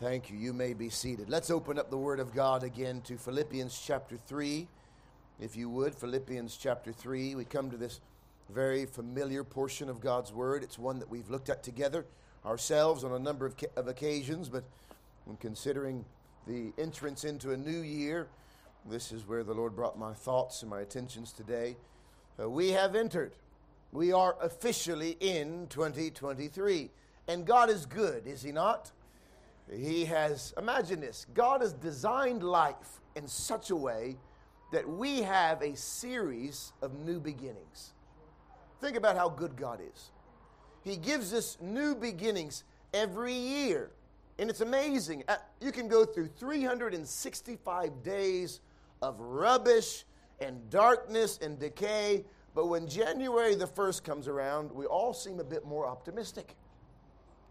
Thank you. You may be seated. Let's open up the Word of God again to Philippians chapter 3. If you would, Philippians chapter 3. We come to this very familiar portion of God's Word. It's one that we've looked at together ourselves on a number of, of occasions, but when considering the entrance into a new year, this is where the Lord brought my thoughts and my attentions today. Uh, we have entered. We are officially in 2023. And God is good, is He not? He has, imagine this God has designed life in such a way that we have a series of new beginnings. Think about how good God is. He gives us new beginnings every year. And it's amazing. Uh, you can go through 365 days of rubbish and darkness and decay, but when January the 1st comes around, we all seem a bit more optimistic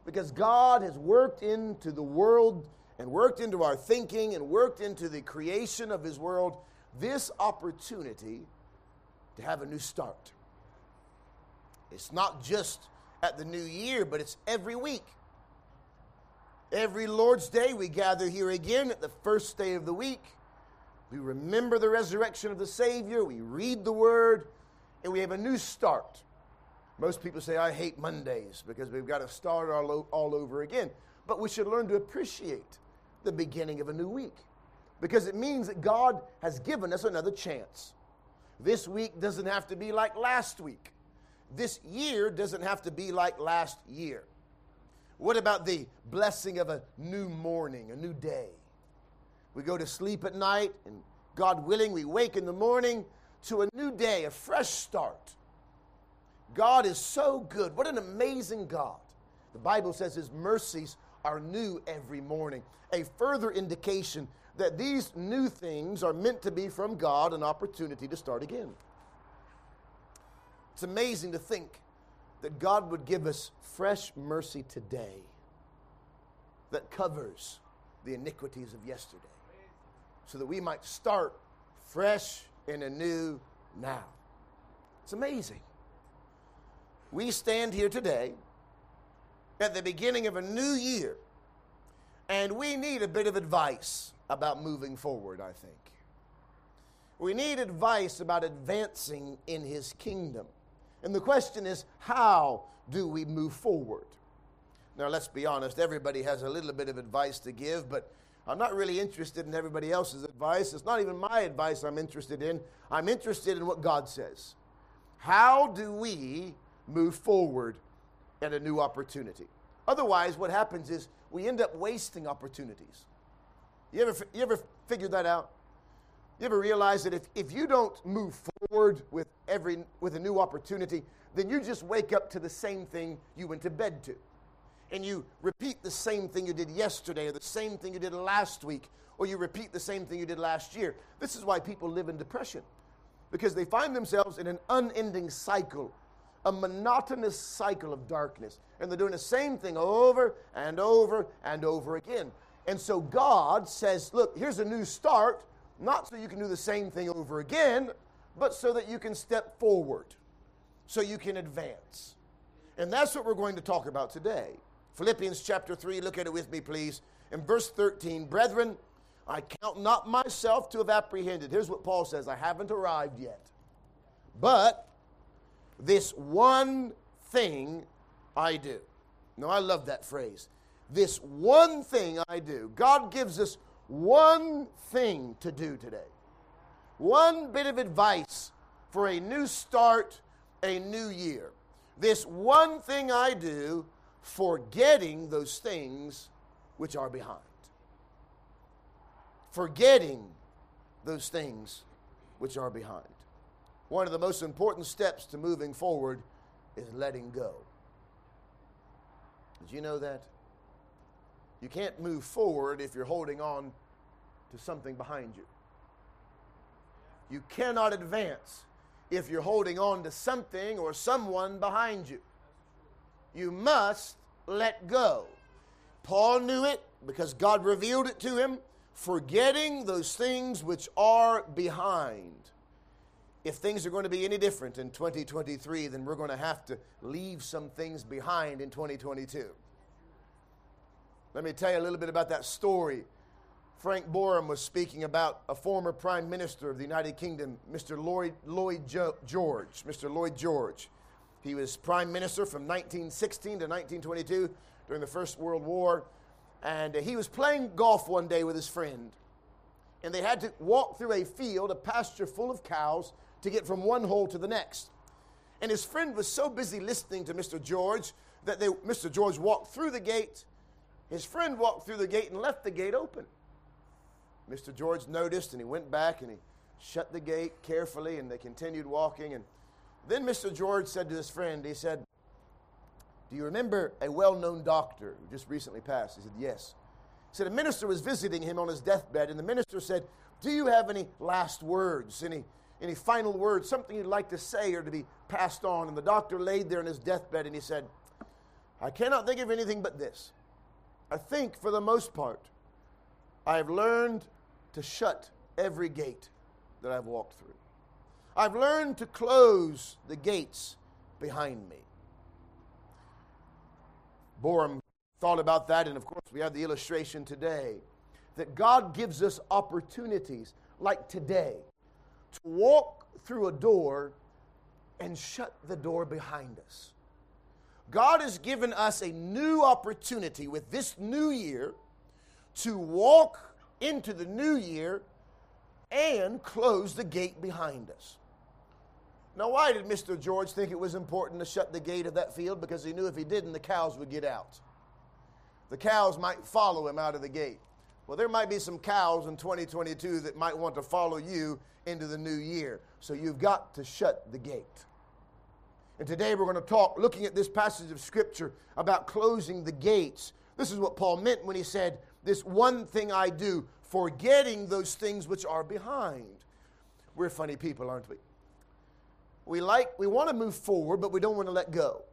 because God has worked into the world and worked into our thinking and worked into the creation of His world this opportunity to have a new start. It's not just at the new year, but it's every week. Every Lord's Day, we gather here again at the first day of the week. We remember the resurrection of the Savior, we read the Word, and we have a new start. Most people say, I hate Mondays because we've got to start all, all over again. But we should learn to appreciate the beginning of a new week because it means that God has given us another chance. This week doesn't have to be like last week. This year doesn't have to be like last year. What about the blessing of a new morning, a new day? We go to sleep at night, and God willing, we wake in the morning to a new day, a fresh start. God is so good. What an amazing God. The Bible says his mercies are new every morning. A further indication that these new things are meant to be from God an opportunity to start again. It's amazing to think that God would give us fresh mercy today that covers the iniquities of yesterday so that we might start fresh and anew now. It's amazing. We stand here today at the beginning of a new year, and we need a bit of advice about moving forward, I think. We need advice about advancing in His kingdom. And the question is, how do we move forward? Now, let's be honest, everybody has a little bit of advice to give, but I'm not really interested in everybody else's advice. It's not even my advice I'm interested in. I'm interested in what God says. How do we move forward at a new opportunity. Otherwise, what happens is we end up wasting opportunities. You ever, you ever figured that out? You ever realize that if, if you don't move forward with, every, with a new opportunity, then you just wake up to the same thing you went to bed to. And you repeat the same thing you did yesterday, or the same thing you did last week, or you repeat the same thing you did last year. This is why people live in depression, because they find themselves in an unending cycle a monotonous cycle of darkness. And they're doing the same thing over and over and over again. And so God says, look, here's a new start, not so you can do the same thing over again, but so that you can step forward, so you can advance. And that's what we're going to talk about today. Philippians chapter 3, look at it with me, please. In verse 13, brethren, I count not myself to have apprehended. Here's what Paul says I haven't arrived yet. But this one thing I do. Now, I love that phrase. This one thing I do. God gives us one thing to do today. One bit of advice for a new start, a new year. This one thing I do, forgetting those things which are behind. Forgetting those things which are behind. One of the most important steps to moving forward is letting go. Did you know that? You can't move forward if you're holding on to something behind you. You cannot advance if you're holding on to something or someone behind you. You must let go. Paul knew it because God revealed it to him, forgetting those things which are behind if things are going to be any different in 2023, then we're going to have to leave some things behind in 2022. Let me tell you a little bit about that story. Frank Boreham was speaking about a former Prime Minister of the United Kingdom, Mr. Lloyd, Lloyd jo- George. Mr. Lloyd George. He was Prime Minister from 1916 to 1922 during the First World War. And he was playing golf one day with his friend. And they had to walk through a field, a pasture full of cows, to get from one hole to the next. And his friend was so busy listening to Mr. George that they, Mr. George walked through the gate. His friend walked through the gate and left the gate open. Mr. George noticed and he went back and he shut the gate carefully and they continued walking. And then Mr. George said to his friend, he said, Do you remember a well known doctor who just recently passed? He said, Yes. He said, A minister was visiting him on his deathbed, and the minister said, Do you have any last words, any, any final words, something you'd like to say or to be passed on? And the doctor laid there in his deathbed and he said, I cannot think of anything but this. I think, for the most part, I have learned to shut every gate that I've walked through. I've learned to close the gates behind me. Boreham thought about that, and of course, we have the illustration today that God gives us opportunities like today to walk through a door and shut the door behind us. God has given us a new opportunity with this new year to walk into the new year and close the gate behind us. Now, why did Mr. George think it was important to shut the gate of that field? Because he knew if he didn't, the cows would get out. The cows might follow him out of the gate. Well, there might be some cows in 2022 that might want to follow you into the new year. So you've got to shut the gate. And today we're going to talk, looking at this passage of Scripture, about closing the gates. This is what Paul meant when he said, This one thing I do, forgetting those things which are behind. We're funny people, aren't we? We like, we want to move forward, but we don't want to let go.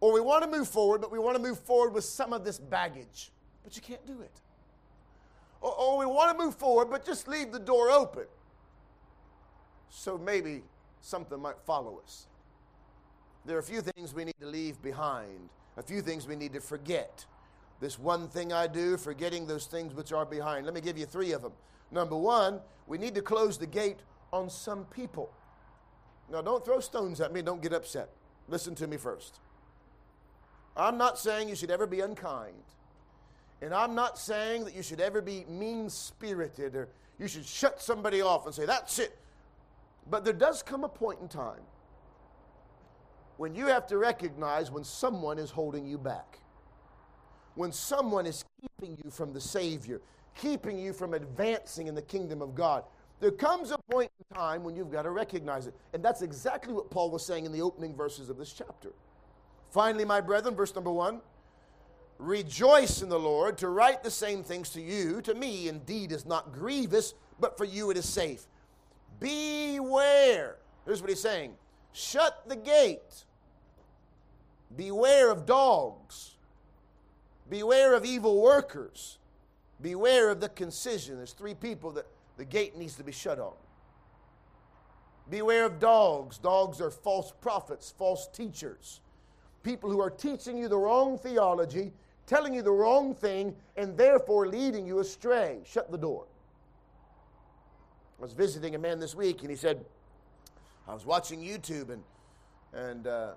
Or we want to move forward, but we want to move forward with some of this baggage, but you can't do it. Or, or we want to move forward, but just leave the door open. So maybe something might follow us. There are a few things we need to leave behind, a few things we need to forget. This one thing I do, forgetting those things which are behind. Let me give you three of them. Number one, we need to close the gate on some people. Now, don't throw stones at me. Don't get upset. Listen to me first. I'm not saying you should ever be unkind. And I'm not saying that you should ever be mean spirited or you should shut somebody off and say, that's it. But there does come a point in time when you have to recognize when someone is holding you back, when someone is keeping you from the Savior, keeping you from advancing in the kingdom of God. There comes a point in time when you've got to recognize it. And that's exactly what Paul was saying in the opening verses of this chapter. Finally, my brethren, verse number one rejoice in the Lord. To write the same things to you, to me indeed is not grievous, but for you it is safe. Beware. Here's what he's saying shut the gate. Beware of dogs. Beware of evil workers. Beware of the concision. There's three people that the gate needs to be shut on. Beware of dogs. Dogs are false prophets, false teachers. People who are teaching you the wrong theology, telling you the wrong thing, and therefore leading you astray. Shut the door. I was visiting a man this week, and he said, I was watching YouTube, and, and uh,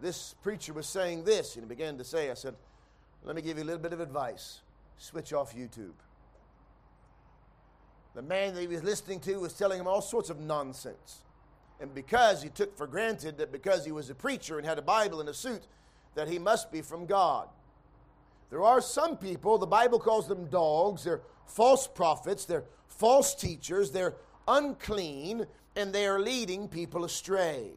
this preacher was saying this, and he began to say, I said, Let me give you a little bit of advice. Switch off YouTube. The man that he was listening to was telling him all sorts of nonsense. And because he took for granted that because he was a preacher and had a Bible and a suit, that he must be from God. There are some people, the Bible calls them dogs, they're false prophets, they're false teachers, they're unclean, and they are leading people astray.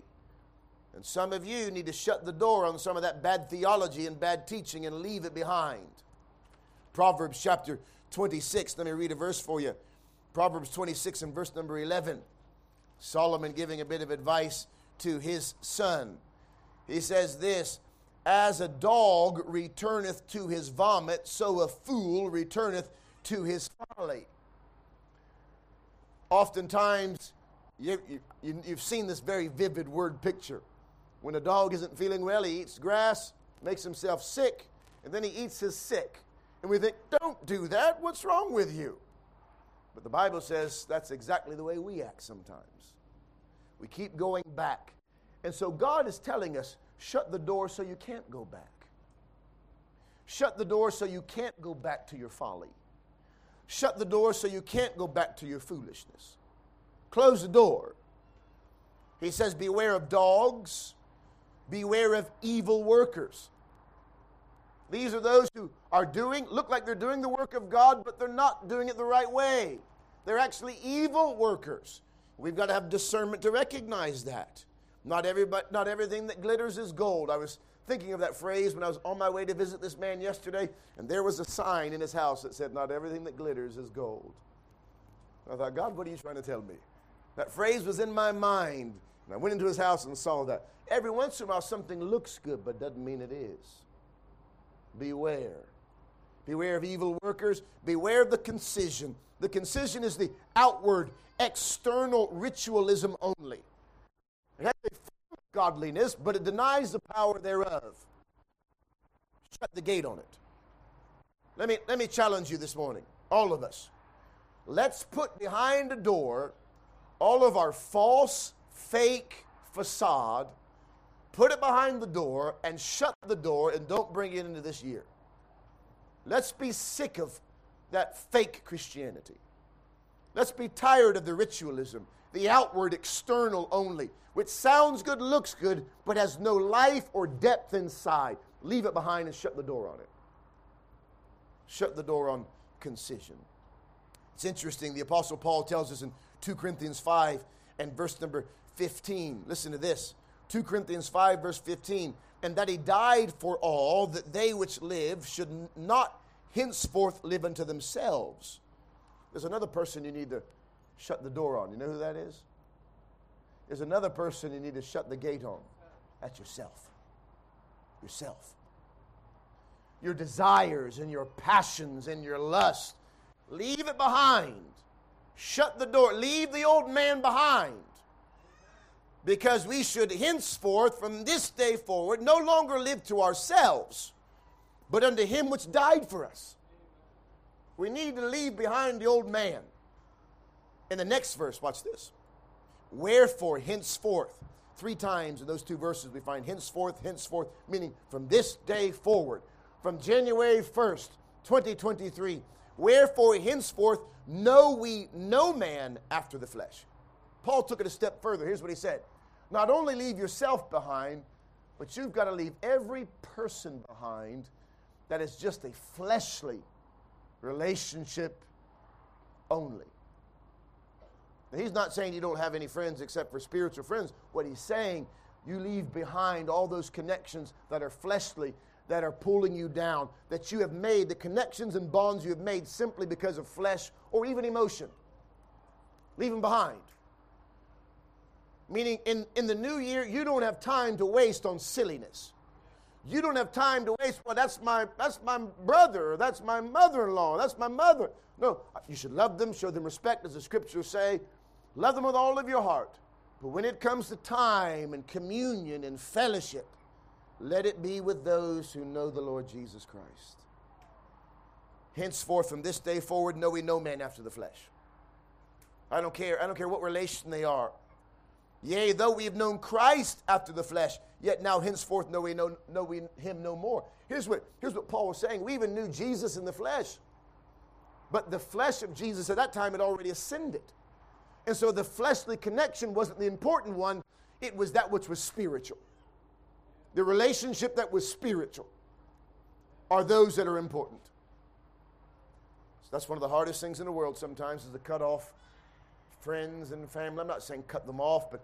And some of you need to shut the door on some of that bad theology and bad teaching and leave it behind. Proverbs chapter 26, let me read a verse for you. Proverbs 26 and verse number 11. Solomon giving a bit of advice to his son. He says this As a dog returneth to his vomit, so a fool returneth to his folly. Oftentimes, you, you, you've seen this very vivid word picture. When a dog isn't feeling well, he eats grass, makes himself sick, and then he eats his sick. And we think, don't do that. What's wrong with you? But the Bible says that's exactly the way we act sometimes. We keep going back. And so God is telling us shut the door so you can't go back. Shut the door so you can't go back to your folly. Shut the door so you can't go back to your foolishness. Close the door. He says, Beware of dogs, beware of evil workers. These are those who are doing, look like they're doing the work of God, but they're not doing it the right way. They're actually evil workers. We've got to have discernment to recognize that. Not, everybody, not everything that glitters is gold. I was thinking of that phrase when I was on my way to visit this man yesterday, and there was a sign in his house that said, Not everything that glitters is gold. I thought, God, what are you trying to tell me? That phrase was in my mind, and I went into his house and saw that. Every once in a while, something looks good, but doesn't mean it is. Beware. Beware of evil workers. Beware of the concision. The concision is the outward, external ritualism only. It has a form of godliness, but it denies the power thereof. Shut the gate on it. Let me, let me challenge you this morning, all of us. Let's put behind a door all of our false, fake facade, put it behind the door, and shut the door and don't bring it into this year. Let's be sick of that fake Christianity. Let's be tired of the ritualism, the outward, external only, which sounds good, looks good, but has no life or depth inside. Leave it behind and shut the door on it. Shut the door on concision. It's interesting, the Apostle Paul tells us in 2 Corinthians 5 and verse number 15. Listen to this 2 Corinthians 5, verse 15. And that he died for all, that they which live should not henceforth live unto themselves. There's another person you need to shut the door on. You know who that is? There's another person you need to shut the gate on. That's yourself. Yourself. Your desires and your passions and your lust. Leave it behind. Shut the door. Leave the old man behind. Because we should henceforth, from this day forward, no longer live to ourselves but unto him which died for us. We need to leave behind the old man. In the next verse, watch this. Wherefore, henceforth, three times in those two verses we find henceforth, henceforth, meaning from this day forward, from January 1st, 2023. Wherefore, henceforth, know we no man after the flesh. Paul took it a step further. Here's what he said Not only leave yourself behind, but you've got to leave every person behind that is just a fleshly relationship only. He's not saying you don't have any friends except for spiritual friends. What he's saying, you leave behind all those connections that are fleshly, that are pulling you down, that you have made, the connections and bonds you have made simply because of flesh or even emotion. Leave them behind. Meaning, in, in the new year, you don't have time to waste on silliness. You don't have time to waste. Well, that's my that's my brother, that's my mother-in-law, that's my mother. No, you should love them, show them respect, as the scriptures say. Love them with all of your heart. But when it comes to time and communion and fellowship, let it be with those who know the Lord Jesus Christ. Henceforth, from this day forward, know we no man after the flesh. I don't care. I don't care what relation they are. Yea, though we have known Christ after the flesh, yet now henceforth know we know, know we him no more. Here's what, here's what Paul was saying. We even knew Jesus in the flesh. But the flesh of Jesus at that time had already ascended. And so the fleshly connection wasn't the important one, it was that which was spiritual. The relationship that was spiritual are those that are important. So that's one of the hardest things in the world sometimes is to cut off friends and family. I'm not saying cut them off, but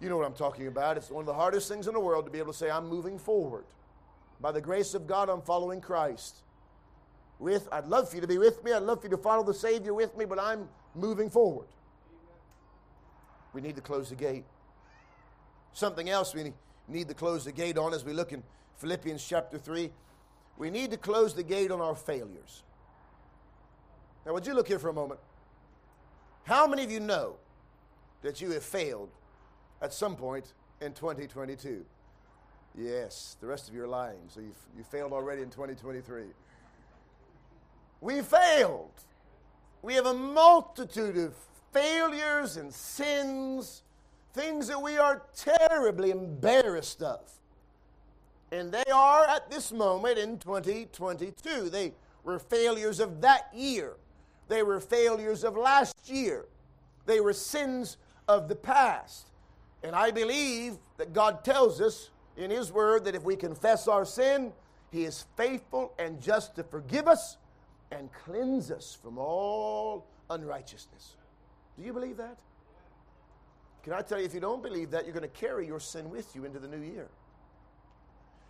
you know what I'm talking about. It's one of the hardest things in the world to be able to say, I'm moving forward. By the grace of God, I'm following Christ. With, I'd love for you to be with me. I'd love for you to follow the Savior with me, but I'm moving forward. We need to close the gate. Something else we need to close the gate on as we look in Philippians chapter 3. We need to close the gate on our failures. Now, would you look here for a moment? How many of you know that you have failed at some point in 2022? Yes, the rest of you are lying, so you've, you failed already in 2023. We failed. We have a multitude of failures and sins, things that we are terribly embarrassed of. And they are at this moment in 2022. They were failures of that year. They were failures of last year. They were sins of the past. And I believe that God tells us in His Word that if we confess our sin, He is faithful and just to forgive us and cleanse us from all unrighteousness. Do you believe that? Can I tell you, if you don't believe that, you're going to carry your sin with you into the new year.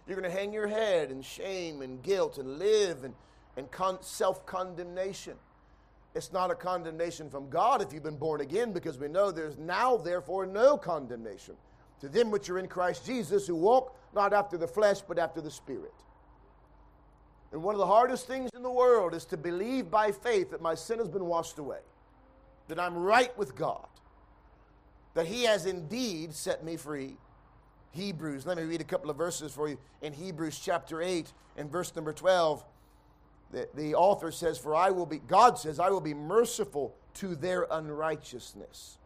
You're going to hang your head in shame and guilt and live in, in con- self condemnation. It's not a condemnation from God if you've been born again, because we know there's now, therefore, no condemnation to them which are in Christ Jesus, who walk not after the flesh, but after the Spirit. And one of the hardest things in the world is to believe by faith that my sin has been washed away, that I'm right with God, that He has indeed set me free. Hebrews, let me read a couple of verses for you. In Hebrews chapter 8 and verse number 12, the, the author says, For I will be, God says, I will be merciful to their unrighteousness,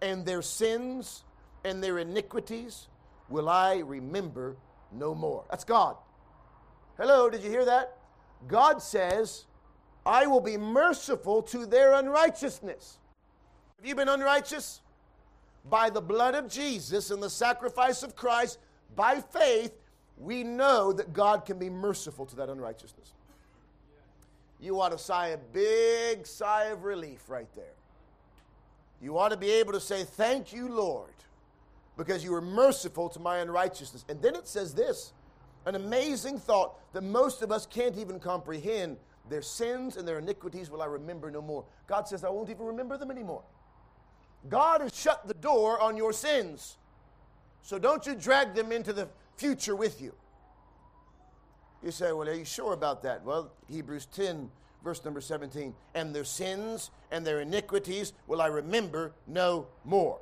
and their sins and their iniquities will I remember no more. That's God. Hello, did you hear that? God says, I will be merciful to their unrighteousness. Have you been unrighteous? By the blood of Jesus and the sacrifice of Christ, by faith, we know that God can be merciful to that unrighteousness. You ought to sigh a big sigh of relief right there. You ought to be able to say, Thank you, Lord, because you were merciful to my unrighteousness. And then it says this an amazing thought that most of us can't even comprehend. Their sins and their iniquities will I remember no more. God says, I won't even remember them anymore. God has shut the door on your sins. So don't you drag them into the future with you. You say, Well, are you sure about that? Well, Hebrews 10, verse number 17. And their sins and their iniquities will I remember no more.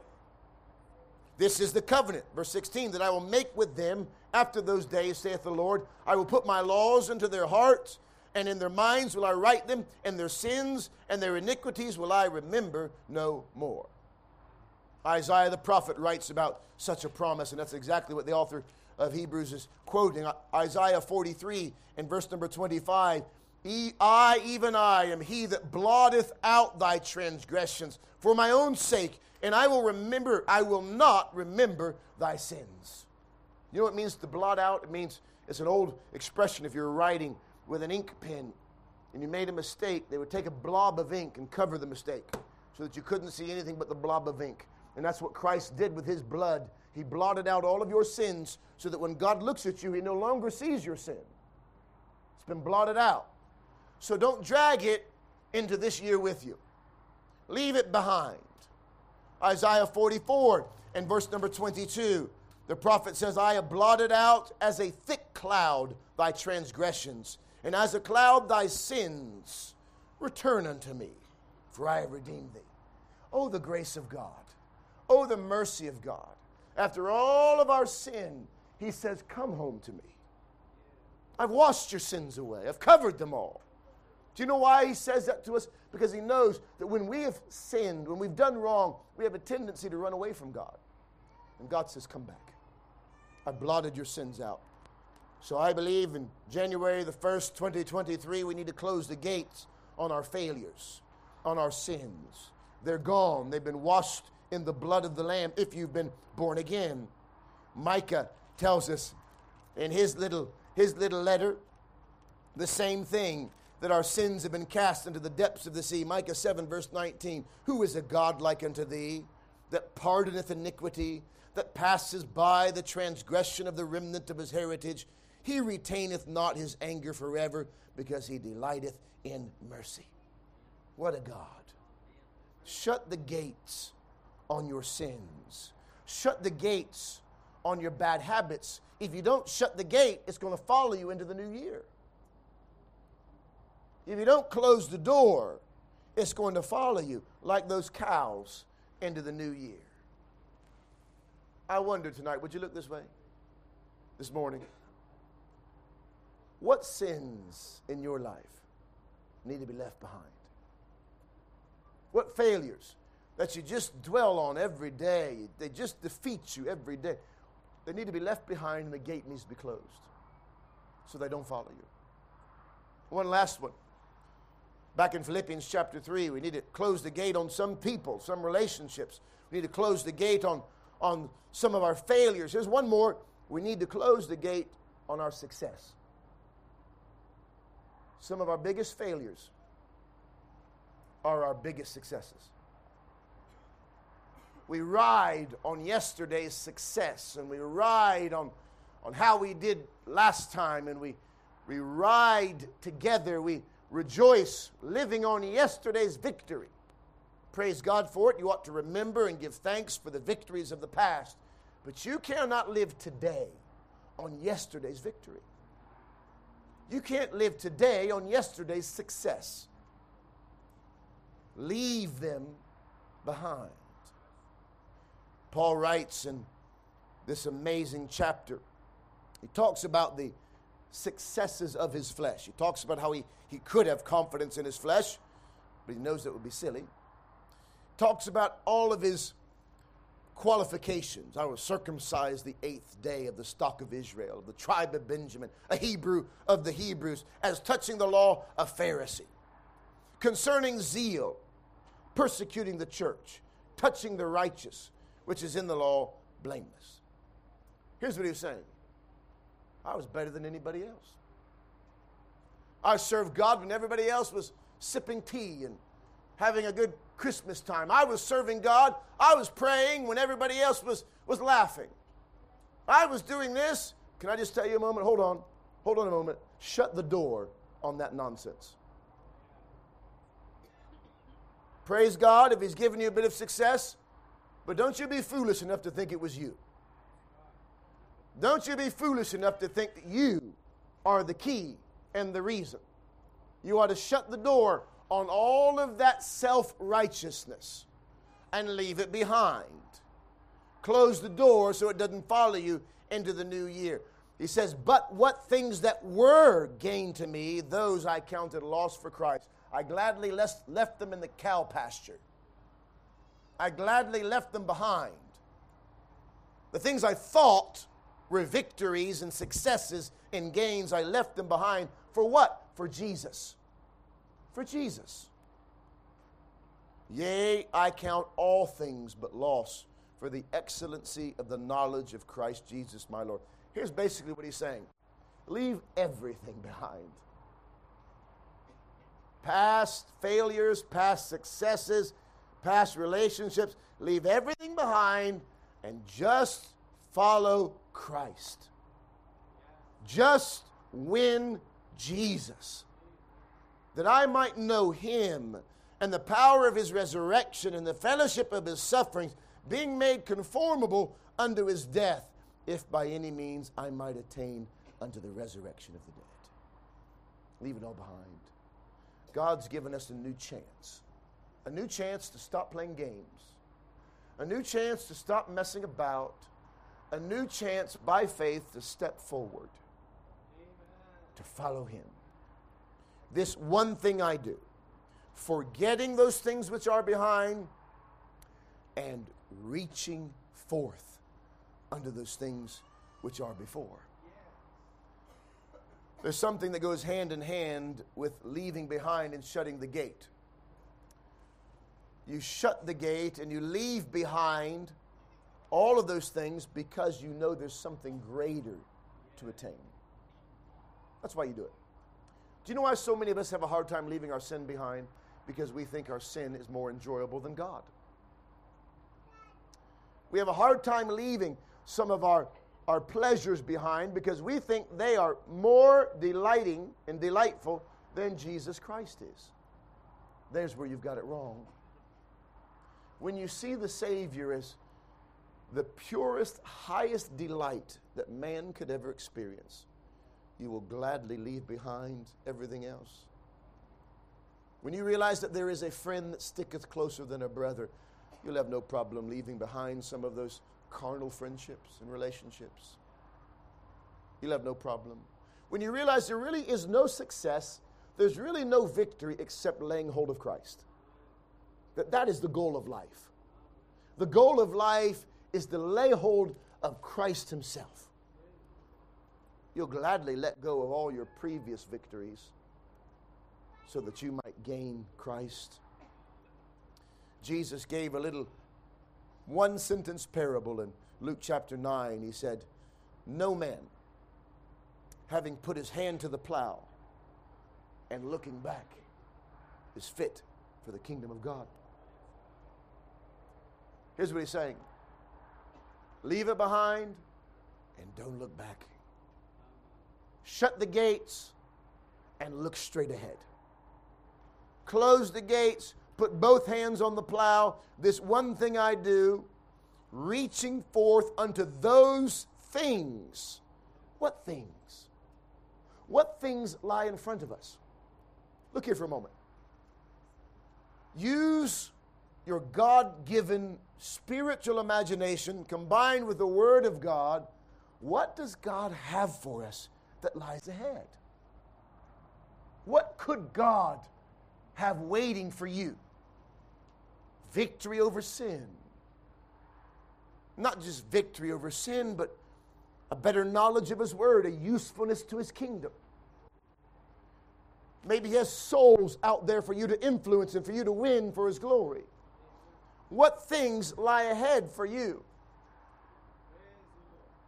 This is the covenant, verse 16, that I will make with them after those days, saith the Lord. I will put my laws into their hearts, and in their minds will I write them, and their sins and their iniquities will I remember no more. Isaiah the prophet writes about such a promise, and that's exactly what the author of Hebrews is quoting. Isaiah 43 and verse number 25. I, even I, am he that blotteth out thy transgressions for my own sake, and I will remember, I will not remember thy sins. You know what it means to blot out? It means it's an old expression if you're writing with an ink pen and you made a mistake, they would take a blob of ink and cover the mistake so that you couldn't see anything but the blob of ink. And that's what Christ did with his blood. He blotted out all of your sins so that when God looks at you, he no longer sees your sin. It's been blotted out. So don't drag it into this year with you, leave it behind. Isaiah 44 and verse number 22. The prophet says, I have blotted out as a thick cloud thy transgressions, and as a cloud thy sins. Return unto me, for I have redeemed thee. Oh, the grace of God. Oh, the mercy of God. After all of our sin, he says, Come home to me. I've washed your sins away, I've covered them all. Do you know why he says that to us? Because he knows that when we have sinned, when we've done wrong, we have a tendency to run away from God. And God says, Come back. I blotted your sins out. So I believe in January the 1st, 2023, we need to close the gates on our failures, on our sins. They're gone, they've been washed in the blood of the Lamb if you've been born again. Micah tells us in his little, his little letter the same thing that our sins have been cast into the depths of the sea. Micah 7, verse 19. Who is a God like unto thee, that pardoneth iniquity, that passes by the transgression of the remnant of his heritage? He retaineth not his anger forever, because he delighteth in mercy. What a God. Shut the gates on your sins, shut the gates on your bad habits. If you don't shut the gate, it's going to follow you into the new year. If you don't close the door, it's going to follow you like those cows into the new year. I wonder tonight, would you look this way? This morning? What sins in your life need to be left behind? What failures that you just dwell on every day, they just defeat you every day, they need to be left behind and the gate needs to be closed so they don't follow you. One last one. Back in Philippians chapter 3, we need to close the gate on some people, some relationships. We need to close the gate on, on some of our failures. Here's one more. We need to close the gate on our success. Some of our biggest failures are our biggest successes. We ride on yesterday's success and we ride on, on how we did last time and we, we ride together. We rejoice living on yesterday's victory. Praise God for it. You ought to remember and give thanks for the victories of the past. But you cannot live today on yesterday's victory. You can't live today on yesterday's success. Leave them behind. Paul writes in this amazing chapter, he talks about the successes of his flesh. He talks about how he, he could have confidence in his flesh, but he knows that would be silly. Talks about all of his qualifications. I was circumcised the eighth day of the stock of Israel, of the tribe of Benjamin, a Hebrew of the Hebrews, as touching the law, a Pharisee. Concerning zeal, persecuting the church, touching the righteous, which is in the law, blameless. Here's what he was saying I was better than anybody else. I served God when everybody else was sipping tea and having a good Christmas time. I was serving God. I was praying when everybody else was, was laughing. I was doing this. Can I just tell you a moment? Hold on. Hold on a moment. Shut the door on that nonsense. Praise God if He's given you a bit of success, but don't you be foolish enough to think it was you. Don't you be foolish enough to think that you are the key and the reason. You ought to shut the door on all of that self righteousness and leave it behind. Close the door so it doesn't follow you into the new year. He says, But what things that were gained to me, those I counted loss for Christ. I gladly left them in the cow pasture. I gladly left them behind. The things I thought were victories and successes and gains, I left them behind. For what? For Jesus. For Jesus. Yea, I count all things but loss for the excellency of the knowledge of Christ Jesus my Lord. Here's basically what he's saying leave everything behind. Past failures, past successes, past relationships, leave everything behind and just follow Christ. Just win Jesus. That I might know him and the power of his resurrection and the fellowship of his sufferings, being made conformable unto his death, if by any means I might attain unto the resurrection of the dead. Leave it all behind. God's given us a new chance a new chance to stop playing games, a new chance to stop messing about, a new chance by faith to step forward, Amen. to follow Him. This one thing I do, forgetting those things which are behind and reaching forth unto those things which are before. There's something that goes hand in hand with leaving behind and shutting the gate. You shut the gate and you leave behind all of those things because you know there's something greater to attain. That's why you do it. Do you know why so many of us have a hard time leaving our sin behind? Because we think our sin is more enjoyable than God. We have a hard time leaving some of our, our pleasures behind because we think they are more delighting and delightful than Jesus Christ is. There's where you've got it wrong. When you see the Savior as the purest, highest delight that man could ever experience, you will gladly leave behind everything else. When you realize that there is a friend that sticketh closer than a brother, you'll have no problem leaving behind some of those carnal friendships and relationships. You'll have no problem. When you realize there really is no success there's really no victory except laying hold of Christ. That that is the goal of life. The goal of life is to lay hold of Christ himself. You'll gladly let go of all your previous victories so that you might gain Christ. Jesus gave a little one sentence parable in Luke chapter 9. He said, No man, having put his hand to the plow and looking back, is fit for the kingdom of God. Here's what he's saying leave it behind and don't look back. Shut the gates and look straight ahead. Close the gates, put both hands on the plow. This one thing I do, reaching forth unto those things. What things? What things lie in front of us? Look here for a moment. Use your God given spiritual imagination combined with the Word of God. What does God have for us that lies ahead? What could God have waiting for you? Victory over sin. Not just victory over sin, but a better knowledge of His Word, a usefulness to His kingdom. Maybe He has souls out there for you to influence and for you to win for His glory. What things lie ahead for you?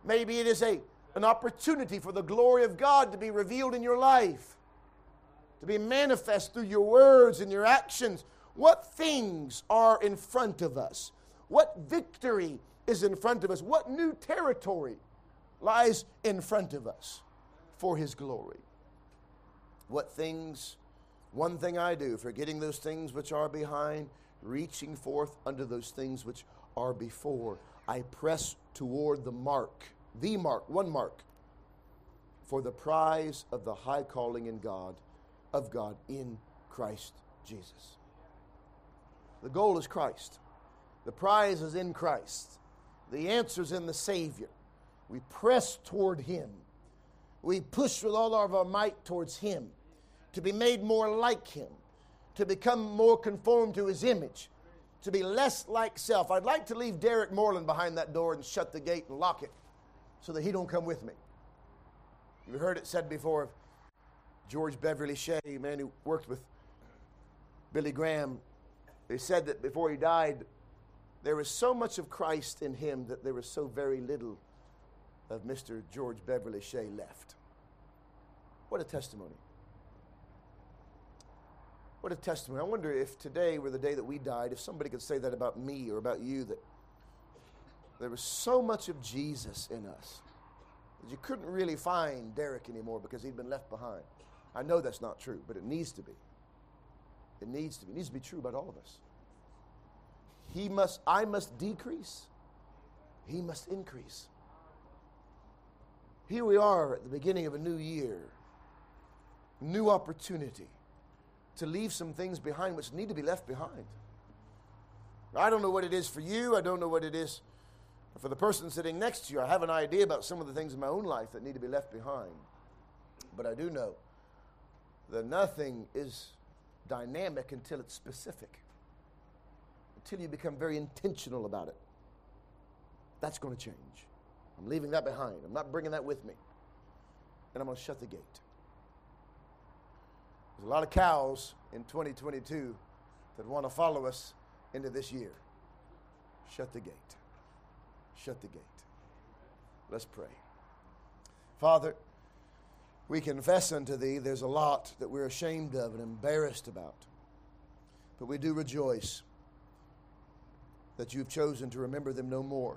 Maybe it is a, an opportunity for the glory of God to be revealed in your life, to be manifest through your words and your actions. What things are in front of us? What victory is in front of us? What new territory lies in front of us for His glory? What things, one thing I do, forgetting those things which are behind, reaching forth unto those things which are before. I press toward the mark, the mark, one mark, for the prize of the high calling in God, of God in Christ Jesus. The goal is Christ. The prize is in Christ. The answer is in the Savior. We press toward Him. We push with all of our might towards Him to be made more like Him to become more conformed to his image, to be less like self. I'd like to leave Derek Moreland behind that door and shut the gate and lock it so that he don't come with me. You've heard it said before of George Beverly Shea, a man who worked with Billy Graham. They said that before he died, there was so much of Christ in him that there was so very little of Mr. George Beverly Shea left. What a testimony. What a testimony. I wonder if today were the day that we died, if somebody could say that about me or about you, that there was so much of Jesus in us that you couldn't really find Derek anymore because he'd been left behind. I know that's not true, but it needs to be. It needs to be. It needs to be true about all of us. He must, I must decrease. He must increase. Here we are at the beginning of a new year, new opportunity to leave some things behind which need to be left behind. I don't know what it is for you. I don't know what it is for the person sitting next to you. I have an idea about some of the things in my own life that need to be left behind. But I do know that nothing is dynamic until it's specific, until you become very intentional about it. That's going to change. I'm leaving that behind. I'm not bringing that with me. And I'm going to shut the gate. There's a lot of cows in 2022 that want to follow us into this year. Shut the gate. Shut the gate. Let's pray. Father, we confess unto thee there's a lot that we're ashamed of and embarrassed about. But we do rejoice that you've chosen to remember them no more.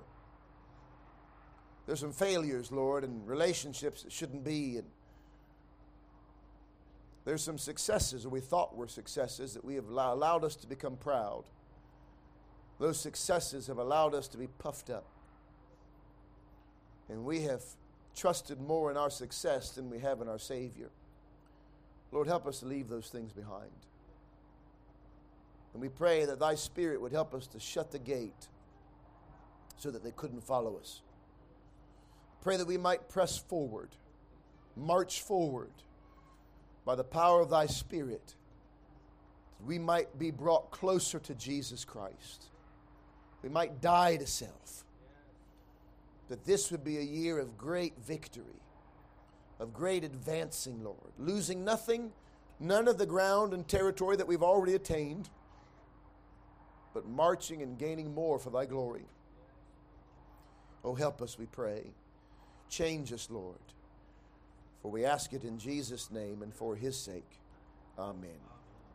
There's some failures, Lord, and relationships that shouldn't be, and there's some successes that we thought were successes that we have allowed us to become proud. Those successes have allowed us to be puffed up. And we have trusted more in our success than we have in our Savior. Lord, help us to leave those things behind. And we pray that Thy Spirit would help us to shut the gate so that they couldn't follow us. Pray that we might press forward, march forward by the power of thy Spirit, we might be brought closer to Jesus Christ. We might die to self. That this would be a year of great victory, of great advancing, Lord. Losing nothing, none of the ground and territory that we've already attained, but marching and gaining more for thy glory. Oh, help us, we pray. Change us, Lord. For we ask it in Jesus' name and for his sake. Amen.